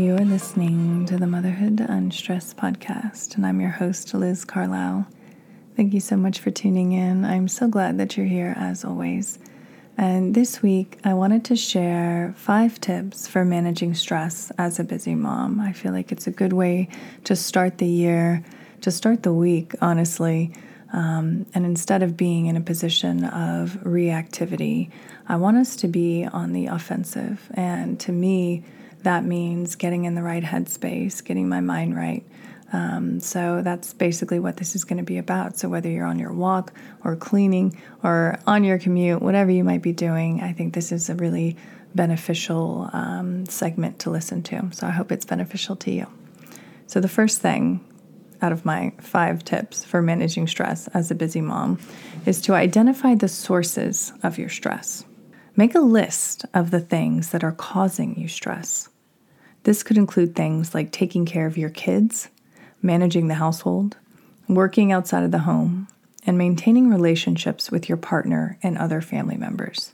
You are listening to the Motherhood Unstressed podcast, and I'm your host, Liz Carlisle. Thank you so much for tuning in. I'm so glad that you're here as always. And this week, I wanted to share five tips for managing stress as a busy mom. I feel like it's a good way to start the year, to start the week, honestly. Um, and instead of being in a position of reactivity, I want us to be on the offensive. And to me, that means getting in the right headspace, getting my mind right. Um, so that's basically what this is going to be about. So whether you're on your walk or cleaning or on your commute, whatever you might be doing, I think this is a really beneficial um, segment to listen to. So I hope it's beneficial to you. So the first thing out of my five tips for managing stress as a busy mom is to identify the sources of your stress. Make a list of the things that are causing you stress. This could include things like taking care of your kids, managing the household, working outside of the home, and maintaining relationships with your partner and other family members.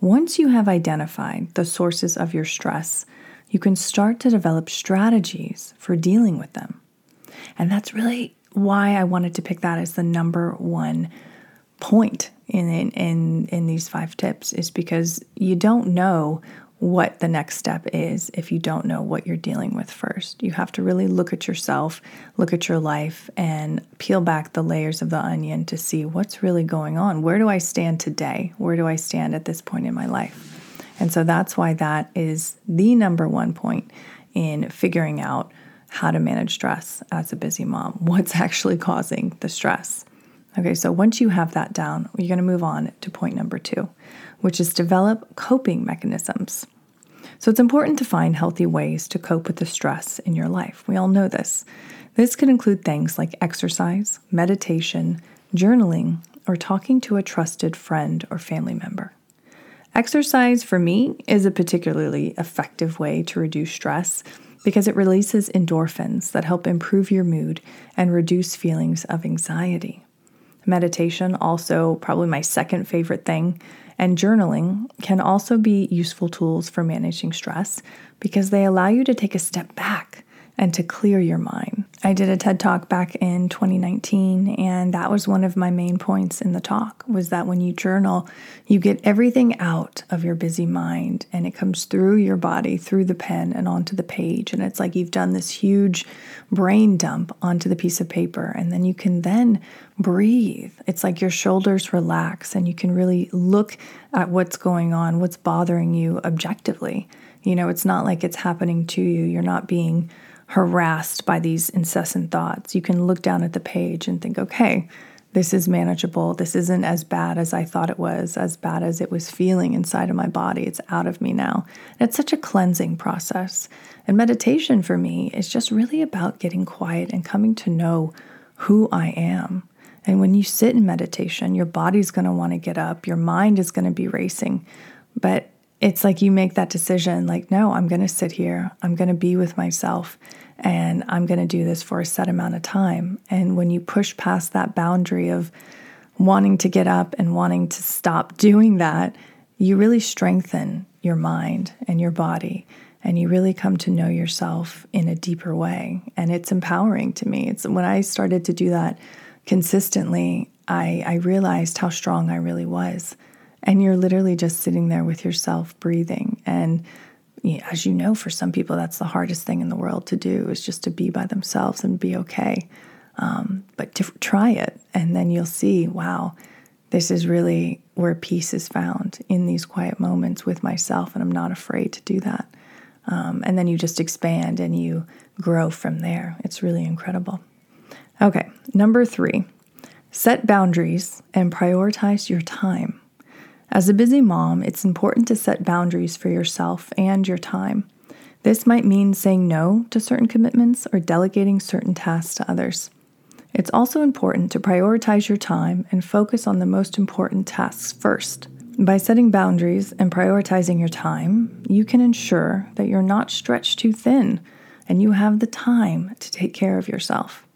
Once you have identified the sources of your stress, you can start to develop strategies for dealing with them. And that's really why I wanted to pick that as the number one point in, in, in, these five tips is because you don't know what the next step is if you don't know what you're dealing with first. You have to really look at yourself, look at your life, and peel back the layers of the onion to see what's really going on. Where do I stand today? Where do I stand at this point in my life? And so that's why that is the number one point in figuring out how to manage stress as a busy mom. What's actually causing the stress? Okay, so once you have that down, you're going to move on to point number two, which is develop coping mechanisms. So it's important to find healthy ways to cope with the stress in your life. We all know this. This could include things like exercise, meditation, journaling, or talking to a trusted friend or family member. Exercise, for me, is a particularly effective way to reduce stress because it releases endorphins that help improve your mood and reduce feelings of anxiety. Meditation, also probably my second favorite thing, and journaling can also be useful tools for managing stress because they allow you to take a step back and to clear your mind. I did a TED Talk back in 2019 and that was one of my main points in the talk was that when you journal, you get everything out of your busy mind and it comes through your body, through the pen and onto the page and it's like you've done this huge brain dump onto the piece of paper and then you can then breathe. It's like your shoulders relax and you can really look at what's going on, what's bothering you objectively. You know, it's not like it's happening to you. You're not being harassed by these incessant thoughts. You can look down at the page and think, okay, this is manageable. This isn't as bad as I thought it was, as bad as it was feeling inside of my body. It's out of me now. And it's such a cleansing process. And meditation for me is just really about getting quiet and coming to know who I am. And when you sit in meditation, your body's going to want to get up, your mind is going to be racing. But it's like you make that decision like, no, I'm going to sit here, I'm going to be with myself, and I'm going to do this for a set amount of time. And when you push past that boundary of wanting to get up and wanting to stop doing that, you really strengthen your mind and your body and you really come to know yourself in a deeper way. And it's empowering to me. It's when i started to do that consistently i, I realized how strong i really was and you're literally just sitting there with yourself breathing. And as you know for some people that's the hardest thing in the world to do is just to be by themselves and be okay. Um, but to try it and then you'll see wow this is really where peace is found in these quiet moments with myself and i'm not afraid to do that. Um, and then you just expand and you grow from there. It's really incredible. Okay number three set boundaries and prioritize your time as a busy mom, it's important to set boundaries for yourself and your time. This might mean saying no to certain commitments or delegating certain tasks to others. It's also important to prioritize your time and focus on the most important tasks first. By setting boundaries and prioritizing your time, you can ensure that you're not stretched too thin and you have the time to take care of yourself.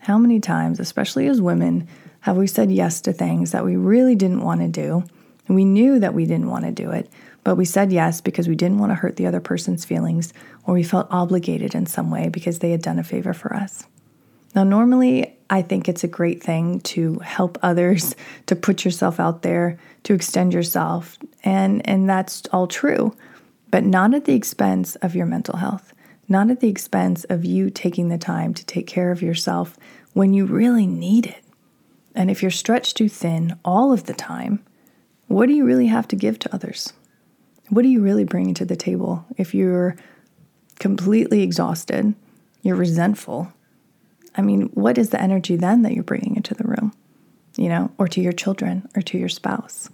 How many times, especially as women, have we said yes to things that we really didn't want to do And we knew that we didn't want to do it, but we said yes because we didn't want to hurt the other person's feelings or we felt obligated in some way because they had done a favor for us. Now, normally, I think it's a great thing to help others, to put yourself out there, to extend yourself, and, and that's all true, but not at the expense of your mental health, not at the expense of you taking the time to take care of yourself when you really need it. And if you're stretched too thin all of the time, what do you really have to give to others? What are you really bringing to the table if you're completely exhausted, you're resentful? I mean, what is the energy then that you're bringing into the room, you know, or to your children or to your spouse?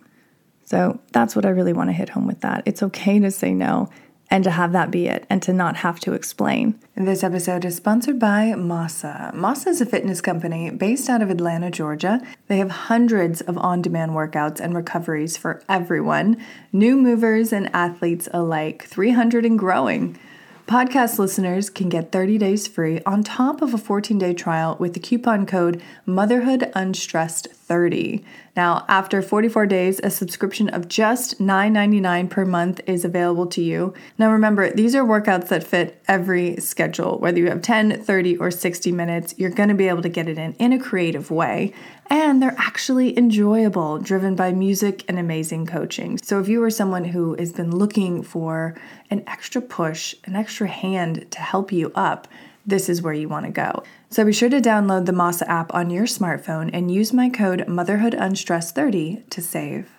So that's what I really want to hit home with that. It's okay to say no and to have that be it and to not have to explain. This episode is sponsored by MOSSA. MOSSA is a fitness company based out of Atlanta, Georgia. They have hundreds of on demand workouts and recoveries for everyone, new movers and athletes alike, 300 and growing. Podcast listeners can get 30 days free on top of a 14 day trial with the coupon code Motherhood Unstressed 30. Now, after 44 days, a subscription of just $9.99 per month is available to you. Now, remember, these are workouts that fit every schedule. Whether you have 10, 30, or 60 minutes, you're going to be able to get it in in a creative way. And they're actually enjoyable, driven by music and amazing coaching. So, if you are someone who has been looking for an extra push, an extra hand to help you up, this is where you want to go. So be sure to download the MOSSA app on your smartphone and use my code motherhoodunstressed30 to save.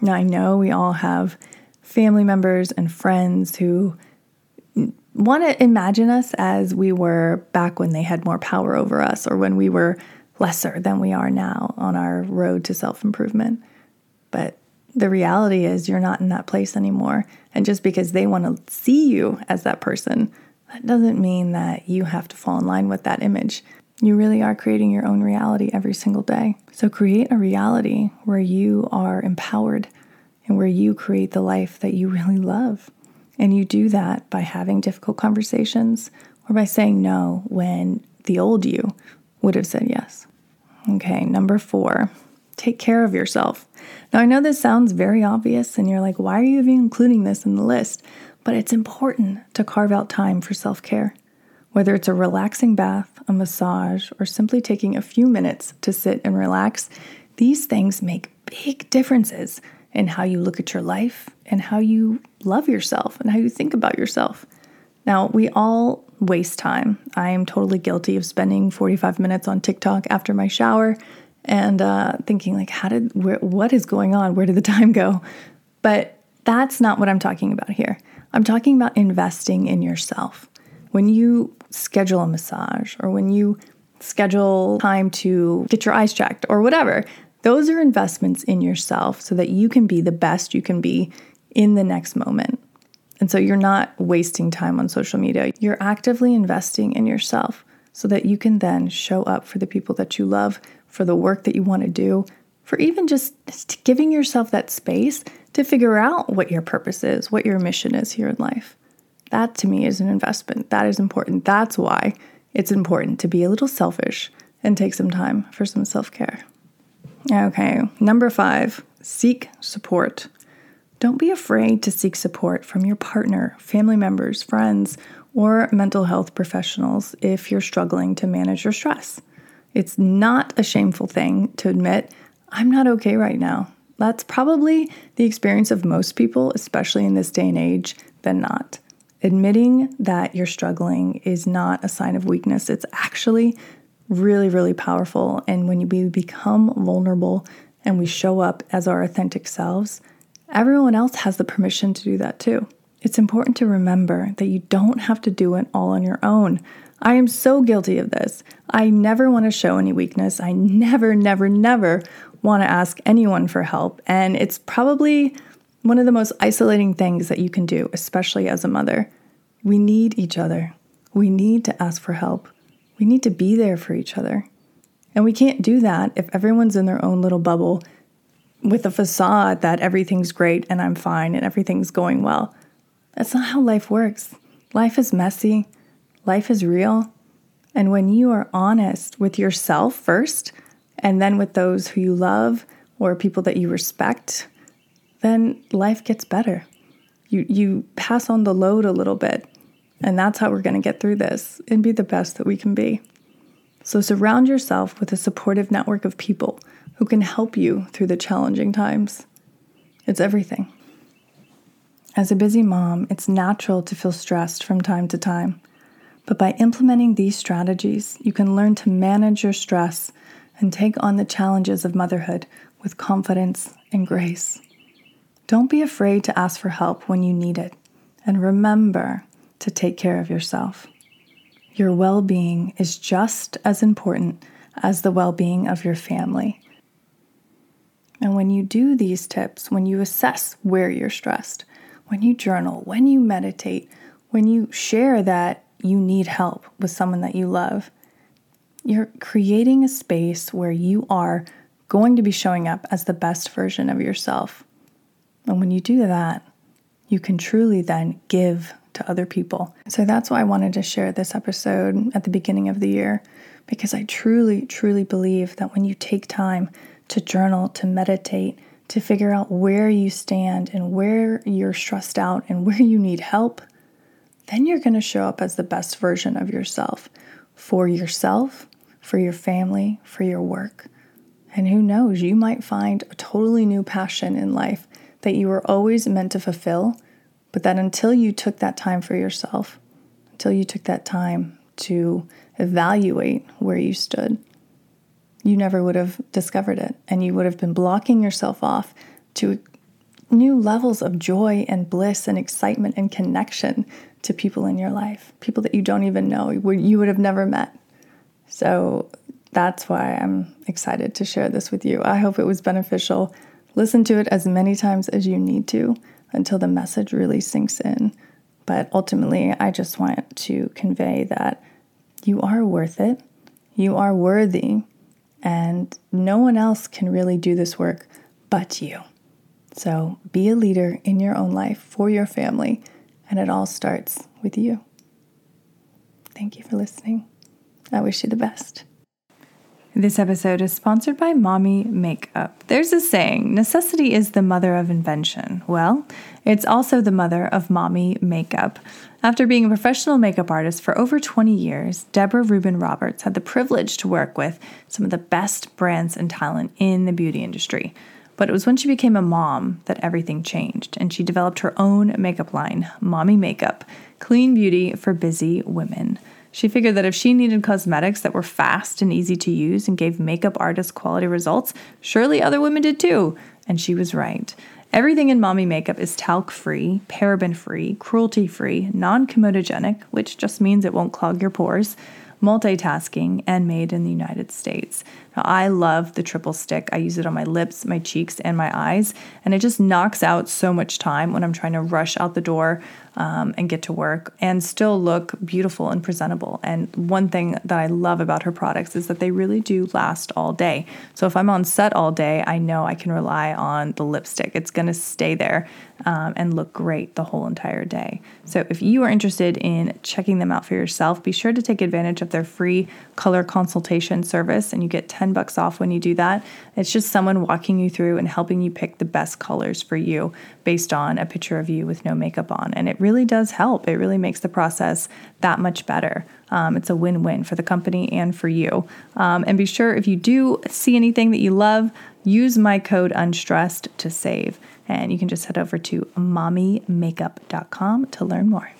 Now, I know we all have family members and friends who want to imagine us as we were back when they had more power over us or when we were lesser than we are now on our road to self improvement. But the reality is, you're not in that place anymore. And just because they want to see you as that person that doesn't mean that you have to fall in line with that image. You really are creating your own reality every single day. So create a reality where you are empowered and where you create the life that you really love. And you do that by having difficult conversations or by saying no when the old you would have said yes. Okay, number four, take care of yourself. Now, I know this sounds very obvious, and you're like, why are you even including this in the list? But it's important to carve out time for self care. Whether it's a relaxing bath, a massage, or simply taking a few minutes to sit and relax, these things make big differences in how you look at your life and how you love yourself and how you think about yourself. Now, we all waste time. I am totally guilty of spending 45 minutes on TikTok after my shower and uh, thinking, like, how did, where, what is going on? Where did the time go? But that's not what I'm talking about here. I'm talking about investing in yourself. When you schedule a massage or when you schedule time to get your eyes checked or whatever, those are investments in yourself so that you can be the best you can be in the next moment. And so you're not wasting time on social media. You're actively investing in yourself so that you can then show up for the people that you love, for the work that you want to do, for even just giving yourself that space to figure out what your purpose is, what your mission is here in life. That to me is an investment. That is important. That's why it's important to be a little selfish and take some time for some self care. Okay, number five, seek support. Don't be afraid to seek support from your partner, family members, friends, or mental health professionals if you're struggling to manage your stress. It's not a shameful thing to admit, I'm not okay right now. That's probably the experience of most people, especially in this day and age, than not. Admitting that you're struggling is not a sign of weakness. It's actually really, really powerful. And when we become vulnerable and we show up as our authentic selves, everyone else has the permission to do that too. It's important to remember that you don't have to do it all on your own. I am so guilty of this. I never want to show any weakness. I never, never, never want to ask anyone for help. And it's probably one of the most isolating things that you can do, especially as a mother. We need each other. We need to ask for help. We need to be there for each other. And we can't do that if everyone's in their own little bubble with a facade that everything's great and I'm fine and everything's going well. That's not how life works. Life is messy, life is real. And when you are honest with yourself first, and then with those who you love or people that you respect, then life gets better. You, you pass on the load a little bit, and that's how we're going to get through this and be the best that we can be. So surround yourself with a supportive network of people who can help you through the challenging times. It's everything. As a busy mom, it's natural to feel stressed from time to time. But by implementing these strategies, you can learn to manage your stress and take on the challenges of motherhood with confidence and grace. Don't be afraid to ask for help when you need it, and remember to take care of yourself. Your well being is just as important as the well being of your family. And when you do these tips, when you assess where you're stressed, when you journal, when you meditate, when you share that you need help with someone that you love, you're creating a space where you are going to be showing up as the best version of yourself. And when you do that, you can truly then give to other people. So that's why I wanted to share this episode at the beginning of the year, because I truly, truly believe that when you take time to journal, to meditate, to figure out where you stand and where you're stressed out and where you need help, then you're going to show up as the best version of yourself for yourself, for your family, for your work. And who knows, you might find a totally new passion in life that you were always meant to fulfill, but that until you took that time for yourself, until you took that time to evaluate where you stood, you never would have discovered it. And you would have been blocking yourself off to new levels of joy and bliss and excitement and connection to people in your life, people that you don't even know, you would have never met. So that's why I'm excited to share this with you. I hope it was beneficial. Listen to it as many times as you need to until the message really sinks in. But ultimately, I just want to convey that you are worth it, you are worthy, and no one else can really do this work but you. So be a leader in your own life for your family, and it all starts with you. Thank you for listening. I wish you the best. This episode is sponsored by Mommy Makeup. There's a saying necessity is the mother of invention. Well, it's also the mother of mommy makeup. After being a professional makeup artist for over 20 years, Deborah Rubin Roberts had the privilege to work with some of the best brands and talent in the beauty industry. But it was when she became a mom that everything changed, and she developed her own makeup line, Mommy Makeup Clean Beauty for Busy Women. She figured that if she needed cosmetics that were fast and easy to use and gave makeup artists quality results, surely other women did too. And she was right. Everything in mommy makeup is talc free, paraben free, cruelty free, non comedogenic, which just means it won't clog your pores, multitasking, and made in the United States. Now, I love the triple stick. I use it on my lips, my cheeks, and my eyes, and it just knocks out so much time when I'm trying to rush out the door um, and get to work and still look beautiful and presentable. And one thing that I love about her products is that they really do last all day. So if I'm on set all day, I know I can rely on the lipstick. It's going to stay there um, and look great the whole entire day. So if you are interested in checking them out for yourself, be sure to take advantage of their free color consultation service and you get 10 bucks off when you do that. It's just someone walking you through and helping you pick the best colors for you based on a picture of you with no makeup on. And it really does help. It really makes the process that much better. Um, it's a win win for the company and for you. Um, and be sure if you do see anything that you love, use my code unstressed to save. And you can just head over to mommymakeup.com to learn more.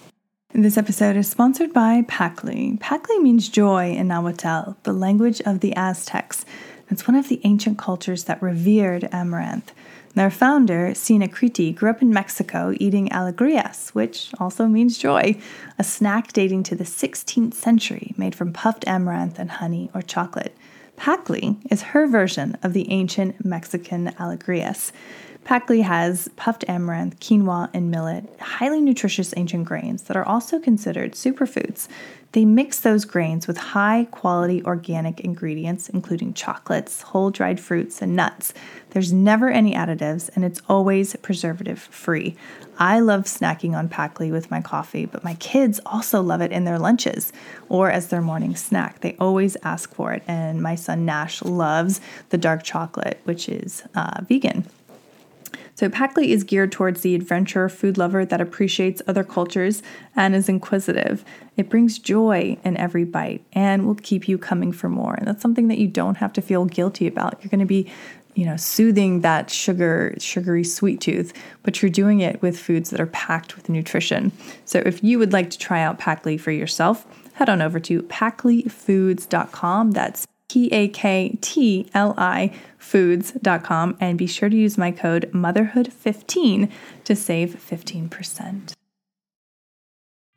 This episode is sponsored by Paktli. Paktli means joy in Nahuatl, the language of the Aztecs. It's one of the ancient cultures that revered amaranth. Their founder, Sina Kriti, grew up in Mexico eating alegrias, which also means joy, a snack dating to the 16th century made from puffed amaranth and honey or chocolate. Paktli is her version of the ancient Mexican alegrias. Paktli has puffed amaranth, quinoa, and millet, highly nutritious ancient grains that are also considered superfoods. They mix those grains with high quality organic ingredients, including chocolates, whole dried fruits, and nuts. There's never any additives, and it's always preservative free. I love snacking on Paktli with my coffee, but my kids also love it in their lunches or as their morning snack. They always ask for it, and my son Nash loves the dark chocolate, which is uh, vegan. So, Paktli is geared towards the adventurer food lover that appreciates other cultures and is inquisitive. It brings joy in every bite and will keep you coming for more. And that's something that you don't have to feel guilty about. You're going to be you know, soothing that sugar, sugary sweet tooth, but you're doing it with foods that are packed with nutrition. So if you would like to try out Paktli for yourself, head on over to paktlifoods.com. That's P A K T L I foods.com and be sure to use my code motherhood15 to save 15%.